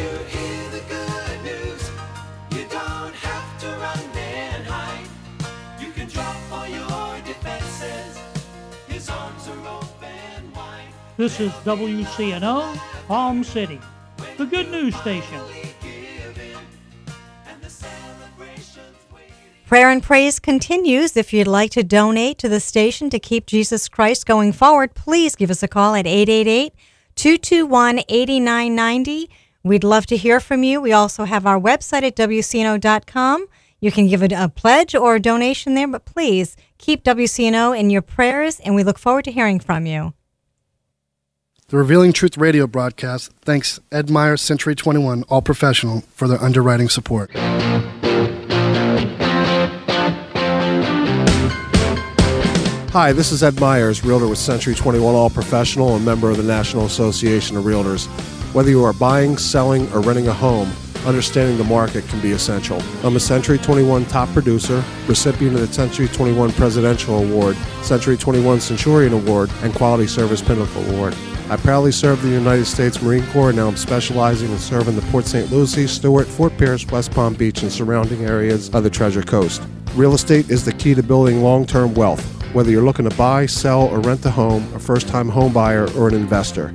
to hear the good news. You don't have to run and hide. You can drop all your defenses. His arms are open wide. This is WCNO, Palm City, the good news station. And the celebrations waiting. Prayer and praise continues. If you'd like to donate to the station to keep Jesus Christ going forward, please give us a call at 888 221 8990. We'd love to hear from you. We also have our website at WCNO.com. You can give it a pledge or a donation there, but please keep WCNO in your prayers, and we look forward to hearing from you. The Revealing Truth radio broadcast thanks Ed Meyer, Century 21, All Professional, for their underwriting support. Hi, this is Ed Myers, Realtor with Century 21 All Professional and member of the National Association of Realtors. Whether you are buying, selling, or renting a home, understanding the market can be essential. I'm a Century 21 top producer, recipient of the Century 21 Presidential Award, Century 21 Centurion Award, and Quality Service Pinnacle Award. I proudly served the United States Marine Corps and now I'm specializing in serving the Port St. Lucie, Stuart, Fort Pierce, West Palm Beach, and surrounding areas of the Treasure Coast. Real estate is the key to building long term wealth, whether you're looking to buy, sell, or rent a home, a first time home buyer, or an investor.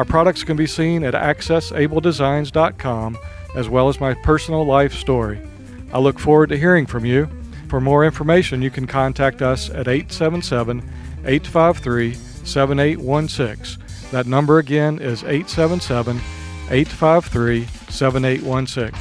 Our products can be seen at accessabledesigns.com as well as my personal life story. I look forward to hearing from you. For more information, you can contact us at 877 853 7816. That number again is 877 853 7816.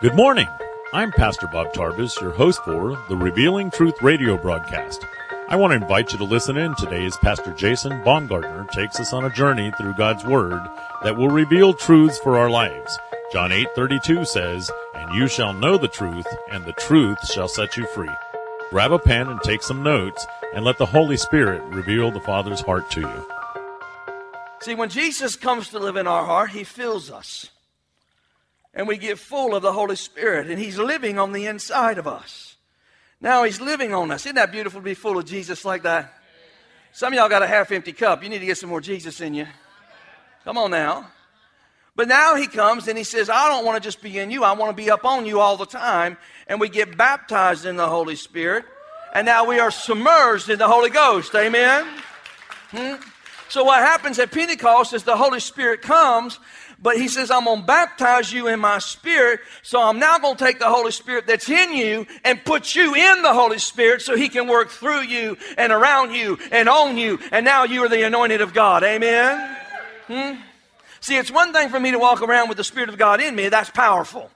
Good morning. I'm Pastor Bob Tarbus, your host for the Revealing Truth radio broadcast. I want to invite you to listen in today as Pastor Jason Baumgartner takes us on a journey through God's Word that will reveal truths for our lives. John 8:32 says, "And you shall know the truth, and the truth shall set you free." Grab a pen and take some notes, and let the Holy Spirit reveal the Father's heart to you. See, when Jesus comes to live in our heart, He fills us. And we get full of the Holy Spirit, and He's living on the inside of us. Now He's living on us. Isn't that beautiful to be full of Jesus like that? Some of y'all got a half empty cup. You need to get some more Jesus in you. Come on now. But now he comes and he says, I don't want to just be in you, I want to be up on you all the time. And we get baptized in the Holy Spirit. And now we are submerged in the Holy Ghost. Amen? Hmm? So what happens at Pentecost is the Holy Spirit comes, but he says, I'm going to baptize you in my spirit. So I'm now going to take the Holy Spirit that's in you and put you in the Holy Spirit so he can work through you and around you and on you. And now you are the anointed of God. Amen? Hmm? See, it's one thing for me to walk around with the Spirit of God in me. That's powerful.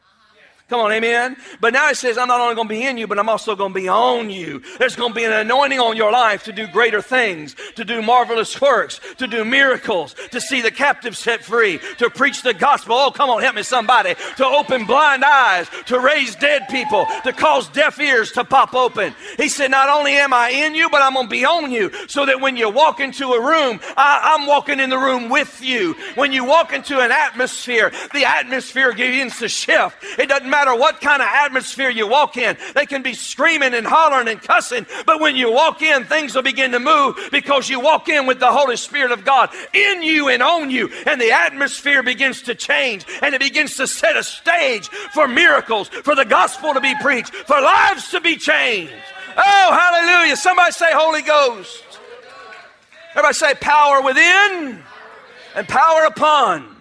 Come on, amen. But now it says, I'm not only going to be in you, but I'm also going to be on you. There's going to be an anointing on your life to do greater things, to do marvelous works, to do miracles, to see the captives set free, to preach the gospel. Oh, come on, help me, somebody. To open blind eyes, to raise dead people, to cause deaf ears to pop open. He said, Not only am I in you, but I'm going to be on you so that when you walk into a room, I, I'm walking in the room with you. When you walk into an atmosphere, the atmosphere begins to shift. It doesn't matter what kind of atmosphere you walk in. They can be screaming and hollering and cussing, but when you walk in, things will begin to move because you walk in with the Holy Spirit of God in you and on you, and the atmosphere begins to change and it begins to set a stage for miracles, for the gospel to be preached, for lives to be changed. Oh, hallelujah. Somebody say, Holy Ghost. Everybody say, power within and power upon.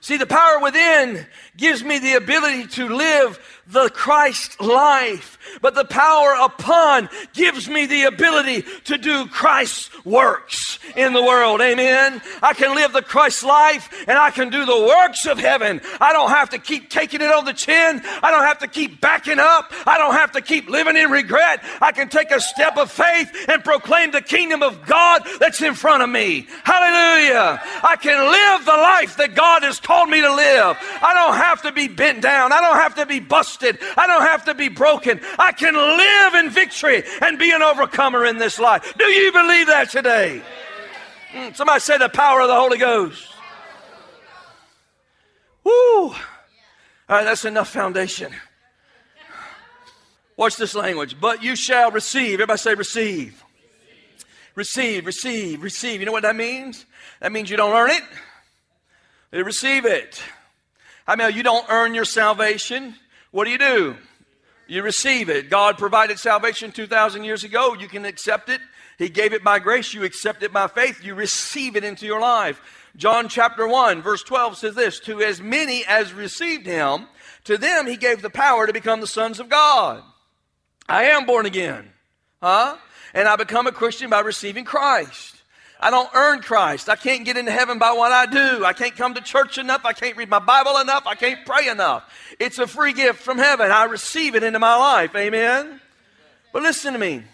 See, the power within gives me the ability to live the Christ life, but the power upon gives me the ability to do Christ's works in the world. Amen. I can live the Christ life and I can do the works of heaven. I don't have to keep taking it on the chin. I don't have to keep backing up. I don't have to keep living in regret. I can take a step of faith and proclaim the kingdom of God that's in front of me. Hallelujah. I can live the life that God has called me to live. I don't have to be bent down. I don't have to be busted. I don't have to be broken. I can live in victory and be an overcomer in this life. Do you believe that today? Mm, somebody say the power of the Holy Ghost. Woo! All right, that's enough foundation. Watch this language. But you shall receive. Everybody say receive. Receive, receive, receive. You know what that means? That means you don't earn it. You receive it. I mean, you don't earn your salvation. What do you do? You receive it. God provided salvation 2,000 years ago. You can accept it. He gave it by grace. You accept it by faith. You receive it into your life. John chapter 1, verse 12 says this To as many as received him, to them he gave the power to become the sons of God. I am born again. Huh? And I become a Christian by receiving Christ. I don't earn Christ. I can't get into heaven by what I do. I can't come to church enough. I can't read my Bible enough. I can't pray enough. It's a free gift from heaven. I receive it into my life. Amen. But listen to me.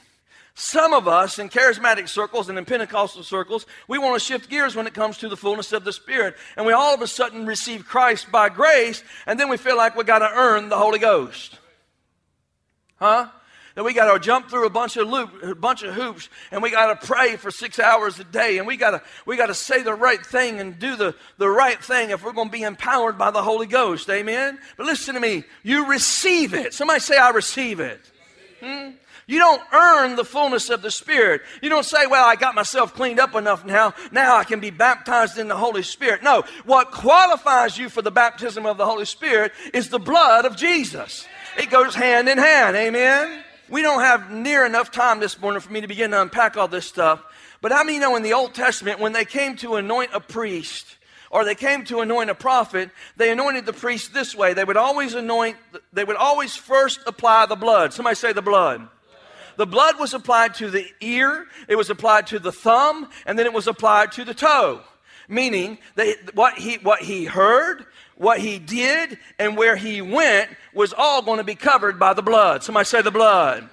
Some of us in charismatic circles and in Pentecostal circles, we want to shift gears when it comes to the fullness of the Spirit. And we all of a sudden receive Christ by grace, and then we feel like we got to earn the Holy Ghost. Huh? That we got to jump through a bunch of loop, a bunch of hoops, and we got to pray for six hours a day, and we got to we got to say the right thing and do the, the right thing if we're going to be empowered by the Holy Ghost. Amen. But listen to me. You receive it. Somebody say, "I receive it." Hmm? You don't earn the fullness of the Spirit. You don't say, well, I got myself cleaned up enough now. Now I can be baptized in the Holy Spirit. No, what qualifies you for the baptism of the Holy Spirit is the blood of Jesus. It goes hand in hand. Amen. We don't have near enough time this morning for me to begin to unpack all this stuff. But how many know in the Old Testament, when they came to anoint a priest, or they came to anoint a prophet, they anointed the priest this way. They would always anoint, they would always first apply the blood. Somebody say the blood. The blood was applied to the ear, it was applied to the thumb, and then it was applied to the toe. Meaning that what he, what he heard, what he did, and where he went was all going to be covered by the blood. Somebody say the blood.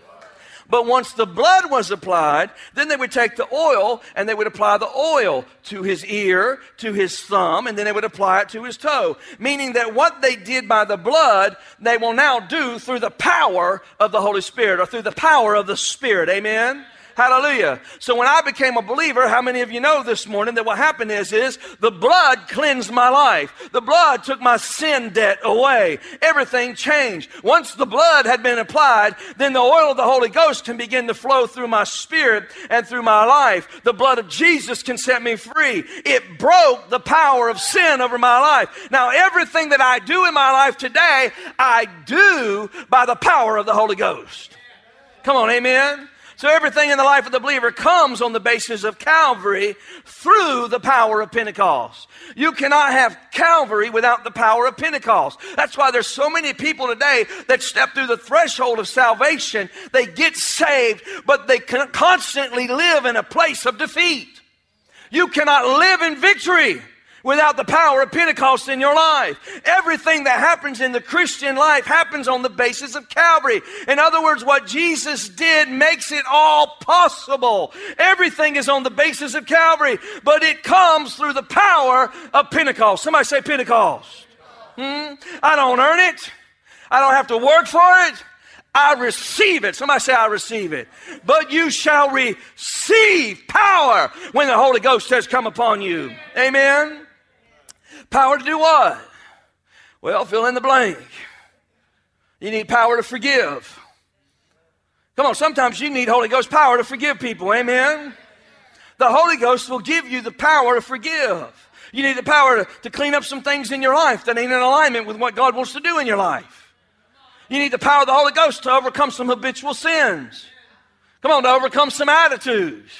But once the blood was applied, then they would take the oil and they would apply the oil to his ear, to his thumb, and then they would apply it to his toe. Meaning that what they did by the blood, they will now do through the power of the Holy Spirit or through the power of the Spirit. Amen? Hallelujah. So when I became a believer, how many of you know this morning that what happened is, is the blood cleansed my life. The blood took my sin debt away. Everything changed. Once the blood had been applied, then the oil of the Holy Ghost can begin to flow through my spirit and through my life. The blood of Jesus can set me free. It broke the power of sin over my life. Now, everything that I do in my life today, I do by the power of the Holy Ghost. Come on, amen. So everything in the life of the believer comes on the basis of Calvary through the power of Pentecost. You cannot have Calvary without the power of Pentecost. That's why there's so many people today that step through the threshold of salvation. They get saved, but they constantly live in a place of defeat. You cannot live in victory without the power of Pentecost in your life. Everything that happens in the Christian life happens on the basis of Calvary. In other words, what Jesus did makes it all possible. Everything is on the basis of Calvary, but it comes through the power of Pentecost. Somebody say Pentecost. Hmm? I don't earn it. I don't have to work for it. I receive it. Somebody say, I receive it. But you shall receive power when the Holy Ghost has come upon you. Amen. Power to do what? Well, fill in the blank. You need power to forgive. Come on, sometimes you need Holy Ghost power to forgive people. Amen. The Holy Ghost will give you the power to forgive. You need the power to, to clean up some things in your life that ain't in alignment with what God wants to do in your life. You need the power of the Holy Ghost to overcome some habitual sins. Come on, to overcome some attitudes.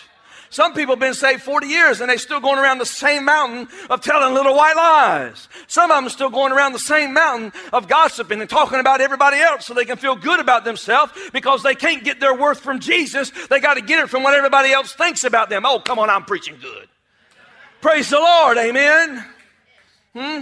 Some people have been saved 40 years and they're still going around the same mountain of telling little white lies. Some of them still going around the same mountain of gossiping and talking about everybody else so they can feel good about themselves because they can't get their worth from Jesus. They got to get it from what everybody else thinks about them. Oh, come on, I'm preaching good. Praise the Lord, amen. Hmm?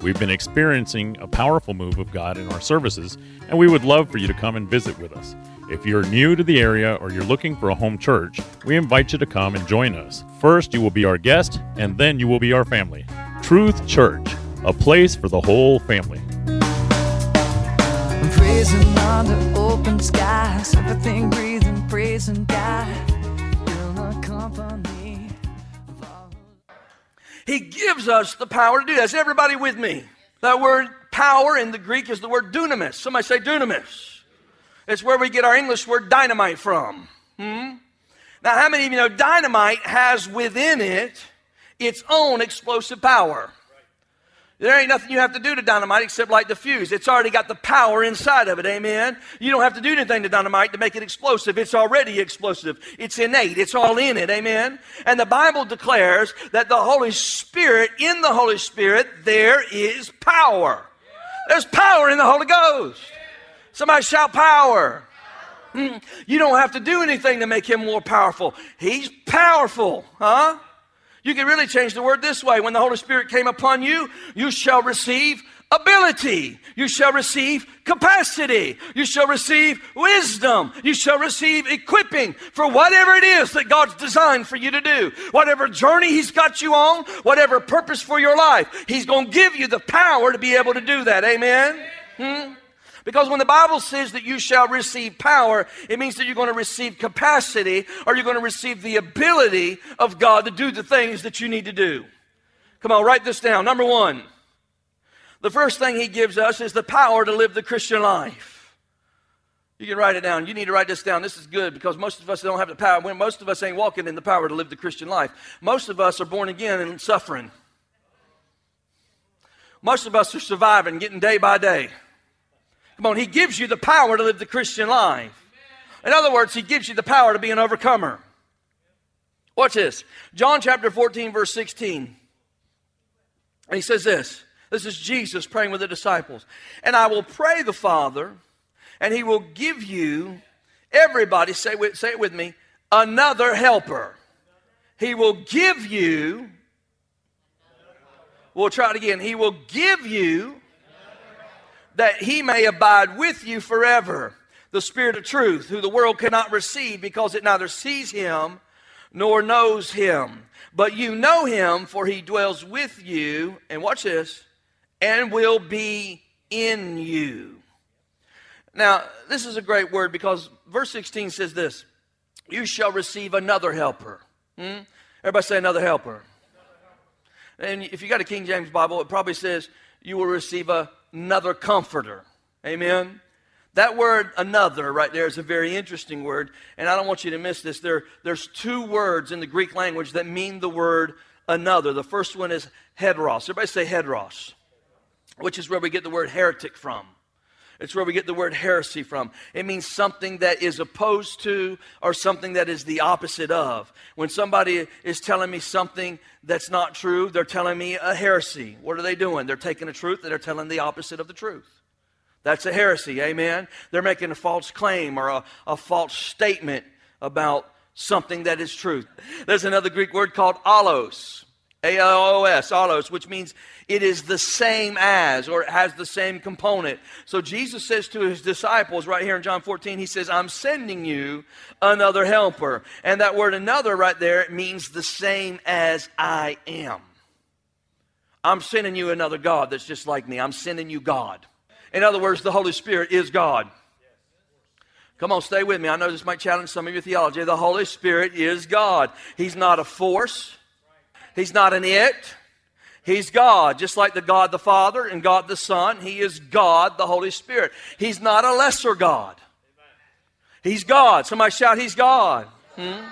We've been experiencing a powerful move of God in our services, and we would love for you to come and visit with us. If you're new to the area or you're looking for a home church, we invite you to come and join us. First, you will be our guest, and then you will be our family. Truth Church, a place for the whole family. Praising under open skies, everything breathing, praising God. The company. He gives us the power to do that. Is everybody with me? That word power in the Greek is the word dunamis. Somebody say dunamis. It's where we get our English word dynamite from. Hmm? Now, how many of you know dynamite has within it its own explosive power? There ain't nothing you have to do to dynamite except light the fuse. It's already got the power inside of it. Amen. You don't have to do anything to dynamite to make it explosive. It's already explosive. It's innate. It's all in it. Amen. And the Bible declares that the Holy Spirit, in the Holy Spirit, there is power. There's power in the Holy Ghost. Somebody shout power. Hmm. You don't have to do anything to make him more powerful. He's powerful, huh? You can really change the word this way. When the Holy Spirit came upon you, you shall receive ability. You shall receive capacity. You shall receive wisdom. You shall receive equipping for whatever it is that God's designed for you to do. Whatever journey He's got you on, whatever purpose for your life, He's going to give you the power to be able to do that. Amen? Hmm? Because when the Bible says that you shall receive power, it means that you're going to receive capacity or you're going to receive the ability of God to do the things that you need to do. Come on, write this down. Number one, the first thing He gives us is the power to live the Christian life. You can write it down. You need to write this down. This is good because most of us don't have the power. When most of us ain't walking in the power to live the Christian life. Most of us are born again and suffering. Most of us are surviving, getting day by day. Come on, He gives you the power to live the Christian life. In other words, He gives you the power to be an overcomer. Watch this. John chapter 14, verse 16. And he says this. This is Jesus praying with the disciples. And I will pray the Father, and he will give you, everybody, say, say it with me, another helper. He will give you, we'll try it again. He will give you that he may abide with you forever. The Spirit of truth, who the world cannot receive because it neither sees him nor knows him. But you know him, for he dwells with you, and watch this, and will be in you. Now, this is a great word because verse 16 says this You shall receive another helper. Hmm? Everybody say another helper. And if you got a King James Bible, it probably says you will receive a another comforter. Amen. That word another right there is a very interesting word, and I don't want you to miss this. There, there's two words in the Greek language that mean the word another. The first one is heteros. Everybody say heteros, which is where we get the word heretic from. It's where we get the word heresy from. It means something that is opposed to or something that is the opposite of. When somebody is telling me something that's not true, they're telling me a heresy. What are they doing? They're taking a truth and they're telling the opposite of the truth. That's a heresy, amen? They're making a false claim or a, a false statement about something that is truth. There's another Greek word called allos. A-L-O-S, allos, which means it is the same as, or it has the same component. So Jesus says to his disciples right here in John 14, he says, I'm sending you another helper. And that word another right there means the same as I am. I'm sending you another God that's just like me. I'm sending you God. In other words, the Holy Spirit is God. Come on, stay with me. I know this might challenge some of your theology. The Holy Spirit is God. He's not a force. He's not an it. He's God, just like the God the Father and God the Son. He is God, the Holy Spirit. He's not a lesser God. He's God. Somebody shout, He's God. Hmm?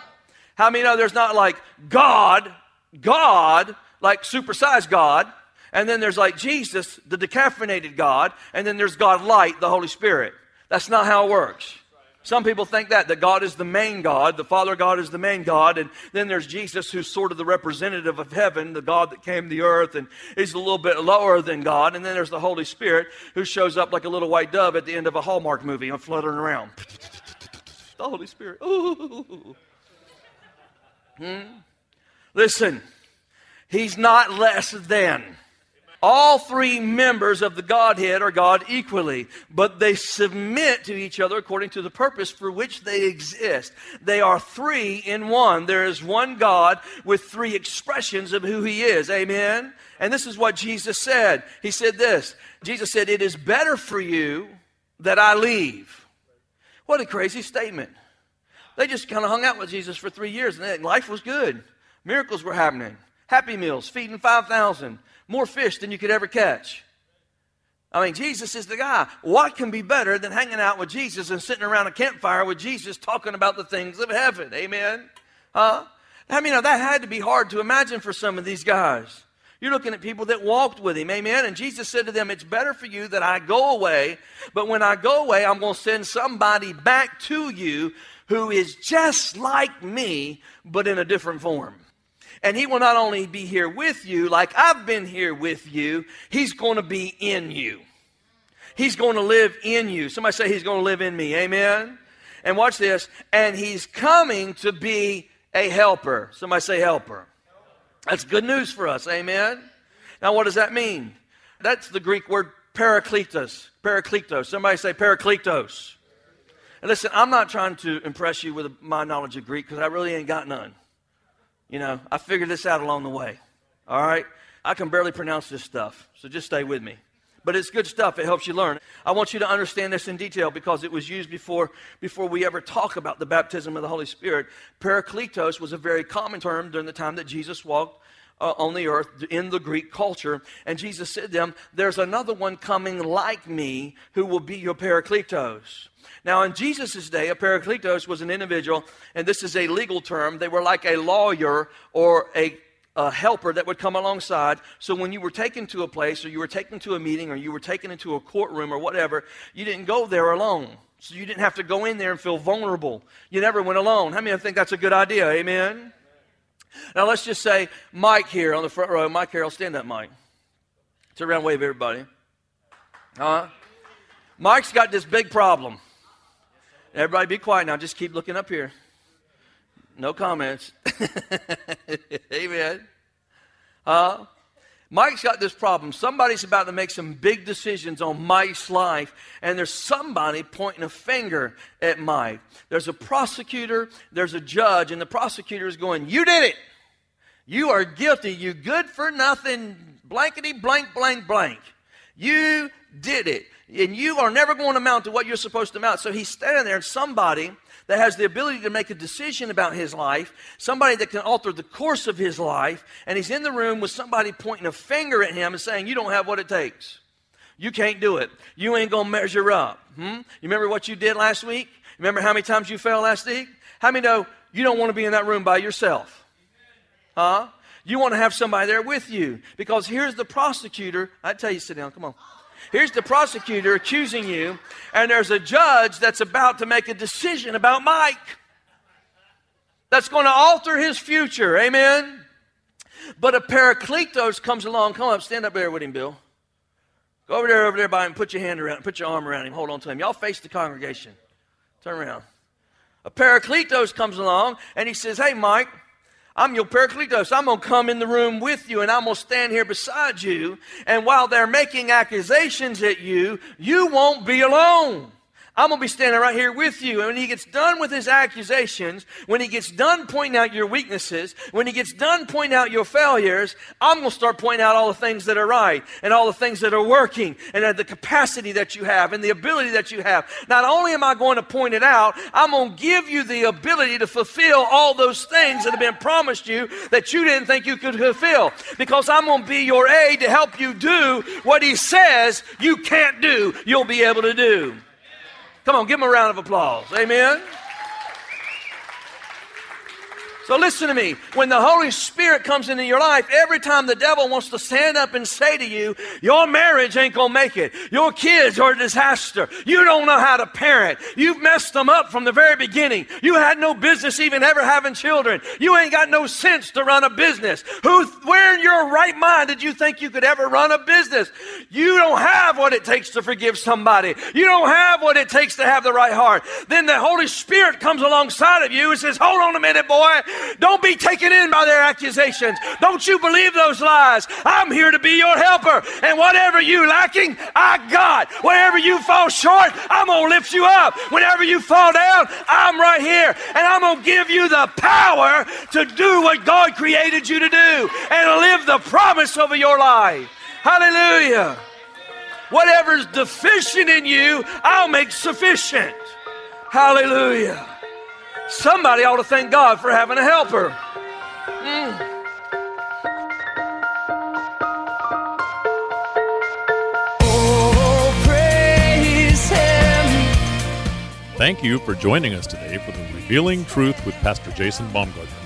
How many know there's not like God, God, like supersized God, and then there's like Jesus, the decaffeinated God, and then there's God light, the Holy Spirit. That's not how it works. Some people think that, that God is the main God, the Father God is the main God, and then there's Jesus who's sort of the representative of heaven, the God that came to earth, and he's a little bit lower than God, and then there's the Holy Spirit who shows up like a little white dove at the end of a Hallmark movie and fluttering around. the Holy Spirit. Ooh. Hmm? Listen, he's not less than. All three members of the Godhead are God equally, but they submit to each other according to the purpose for which they exist. They are three in one. There is one God with three expressions of who He is. Amen? And this is what Jesus said. He said this Jesus said, It is better for you that I leave. What a crazy statement. They just kind of hung out with Jesus for three years and life was good. Miracles were happening. Happy meals, feeding 5,000 more fish than you could ever catch. I mean, Jesus is the guy. What can be better than hanging out with Jesus and sitting around a campfire with Jesus talking about the things of heaven? Amen? Huh? I mean, that had to be hard to imagine for some of these guys. You're looking at people that walked with him, amen? And Jesus said to them, It's better for you that I go away, but when I go away, I'm going to send somebody back to you who is just like me, but in a different form. And he will not only be here with you, like I've been here with you, he's going to be in you. He's going to live in you. Somebody say he's going to live in me. Amen. And watch this. And he's coming to be a helper. Somebody say helper. That's good news for us. Amen. Now, what does that mean? That's the Greek word parakletos. Parakletos. Somebody say parakletos. And listen, I'm not trying to impress you with my knowledge of Greek because I really ain't got none. You know, I figured this out along the way. All right? I can barely pronounce this stuff, so just stay with me. But it's good stuff. It helps you learn. I want you to understand this in detail because it was used before, before we ever talk about the baptism of the Holy Spirit. Parakletos was a very common term during the time that Jesus walked uh, on the earth in the Greek culture. And Jesus said to them, There's another one coming like me who will be your Parakletos. Now, in Jesus' day, a parakletos was an individual, and this is a legal term. They were like a lawyer or a, a helper that would come alongside. So when you were taken to a place, or you were taken to a meeting, or you were taken into a courtroom, or whatever, you didn't go there alone. So you didn't have to go in there and feel vulnerable. You never went alone. How many think that's a good idea? Amen? Now let's just say Mike here on the front row. Mike Carroll, stand up, Mike. Turn around, wave everybody. Huh? Mike's got this big problem. Everybody be quiet now. Just keep looking up here. No comments. Amen. Uh, Mike's got this problem. Somebody's about to make some big decisions on Mike's life, and there's somebody pointing a finger at Mike. There's a prosecutor, there's a judge, and the prosecutor is going, You did it. You are guilty. You good for nothing, blankety blank, blank, blank. You did it and you are never going to amount to what you're supposed to amount. So he's standing there, and somebody that has the ability to make a decision about his life, somebody that can alter the course of his life, and he's in the room with somebody pointing a finger at him and saying, You don't have what it takes. You can't do it. You ain't going to measure up. Hmm? You remember what you did last week? Remember how many times you fell last week? How many know you don't want to be in that room by yourself? Huh? You want to have somebody there with you. Because here's the prosecutor. I tell you, sit down, come on. Here's the prosecutor accusing you, and there's a judge that's about to make a decision about Mike that's going to alter his future. Amen. But a Parakletos comes along. Come up, stand up there with him, Bill. Go over there, over there by him. Put your hand around, put your arm around him. Hold on to him. Y'all face the congregation. Turn around. A Parakletos comes along and he says, "Hey, Mike, I'm your Parakletos. I'm going to come in the room with you and I'm going to stand here beside you. And while they're making accusations at you, you won't be alone. I'm going to be standing right here with you. And when he gets done with his accusations, when he gets done pointing out your weaknesses, when he gets done pointing out your failures, I'm going to start pointing out all the things that are right and all the things that are working and the capacity that you have and the ability that you have. Not only am I going to point it out, I'm going to give you the ability to fulfill all those things that have been promised you that you didn't think you could fulfill. Because I'm going to be your aid to help you do what he says you can't do, you'll be able to do. Come on, give him a round of applause. Amen. So listen to me. When the Holy Spirit comes into your life, every time the devil wants to stand up and say to you, your marriage ain't gonna make it. Your kids are a disaster. You don't know how to parent. You've messed them up from the very beginning. You had no business even ever having children. You ain't got no sense to run a business. Who, where in your right mind did you think you could ever run a business? You don't have what it takes to forgive somebody. You don't have what it takes to have the right heart. Then the Holy Spirit comes alongside of you and says, hold on a minute, boy. Don't be taken in by their accusations. Don't you believe those lies. I'm here to be your helper. And whatever you lacking, I got. Whenever you fall short, I'm going to lift you up. Whenever you fall down, I'm right here. And I'm going to give you the power to do what God created you to do and live the promise over your life. Hallelujah. Whatever's deficient in you, I'll make sufficient. Hallelujah. Somebody ought to thank God for having a helper. Mm. Thank you for joining us today for the Revealing Truth with Pastor Jason Baumgartner.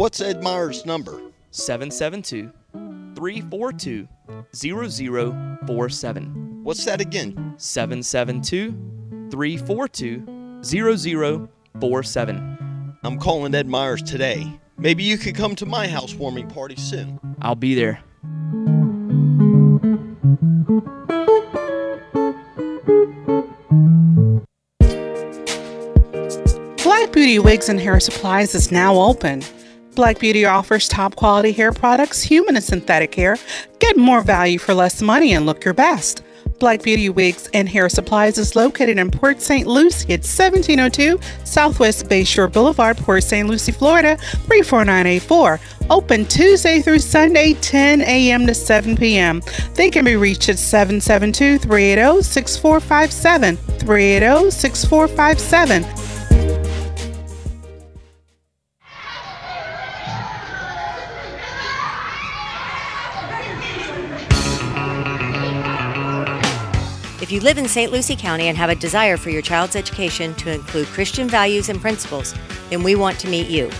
What's Ed Meyer's number? 772 342 0047. What's that again? 772 342 0047. I'm calling Ed Myers today. Maybe you could come to my housewarming party soon. I'll be there. Black Beauty Wigs and Hair Supplies is now open. Black Beauty offers top quality hair products, human and synthetic hair. Get more value for less money and look your best. Black Beauty Wigs and Hair Supplies is located in Port St. Lucie at 1702 Southwest Bayshore Boulevard, Port St. Lucie, Florida 34984. Open Tuesday through Sunday, 10 a.m. to 7 p.m. They can be reached at 772 380 6457. 380 6457. If you live in St. Lucie County and have a desire for your child's education to include Christian values and principles, then we want to meet you.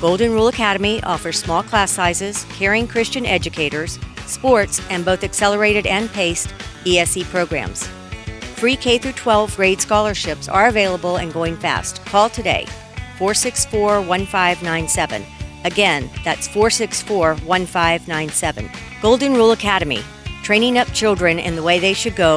Golden Rule Academy offers small class sizes, caring Christian educators, sports, and both accelerated and paced ESE programs. Free K 12 grade scholarships are available and going fast. Call today 464 1597. Again, that's 464 1597. Golden Rule Academy, training up children in the way they should go.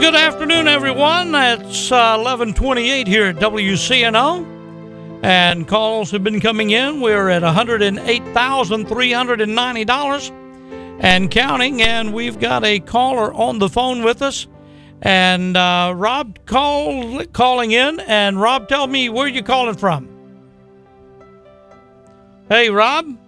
good afternoon, everyone. It's uh, 1128 here at WCNO. And calls have been coming in. We're at $108,390 and counting. And we've got a caller on the phone with us. And uh, Rob call, calling in. And Rob, tell me where you calling from. Hey, Rob.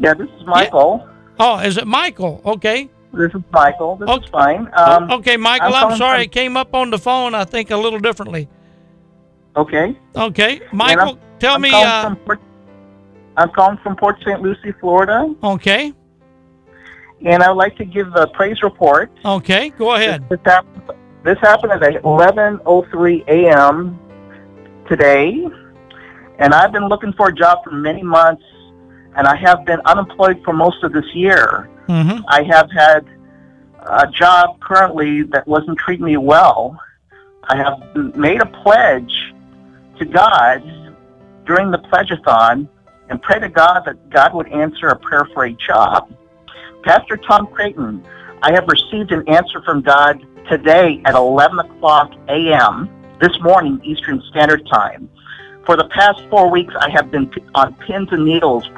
Yeah, this is Michael. Oh, is it Michael? Okay. This is Michael. This is fine. Um, okay, Michael, I'm I'm, sorry. from- It came up on the phone, I think, a little differently. Okay. Okay. Michael, I'm- tell I'm me. Uh, from Port, I'm calling from Port St. Lucie, Florida, okay. and I would like to give a praise report. Okay. Go ahead. This happened, this happened at 11:03 a.m. today, and I've been looking for a job for many months, and I have been unemployed for most of this year. Mm-hmm. I have had a job currently that wasn't treating me well. I have made a pledge to God during the pledgeathon and pray to God that God would answer a prayer for a job. Pastor Tom Creighton, I have received an answer from God today at 11 o'clock a.m. this morning, Eastern Standard Time. For the past four weeks, I have been on pins and needles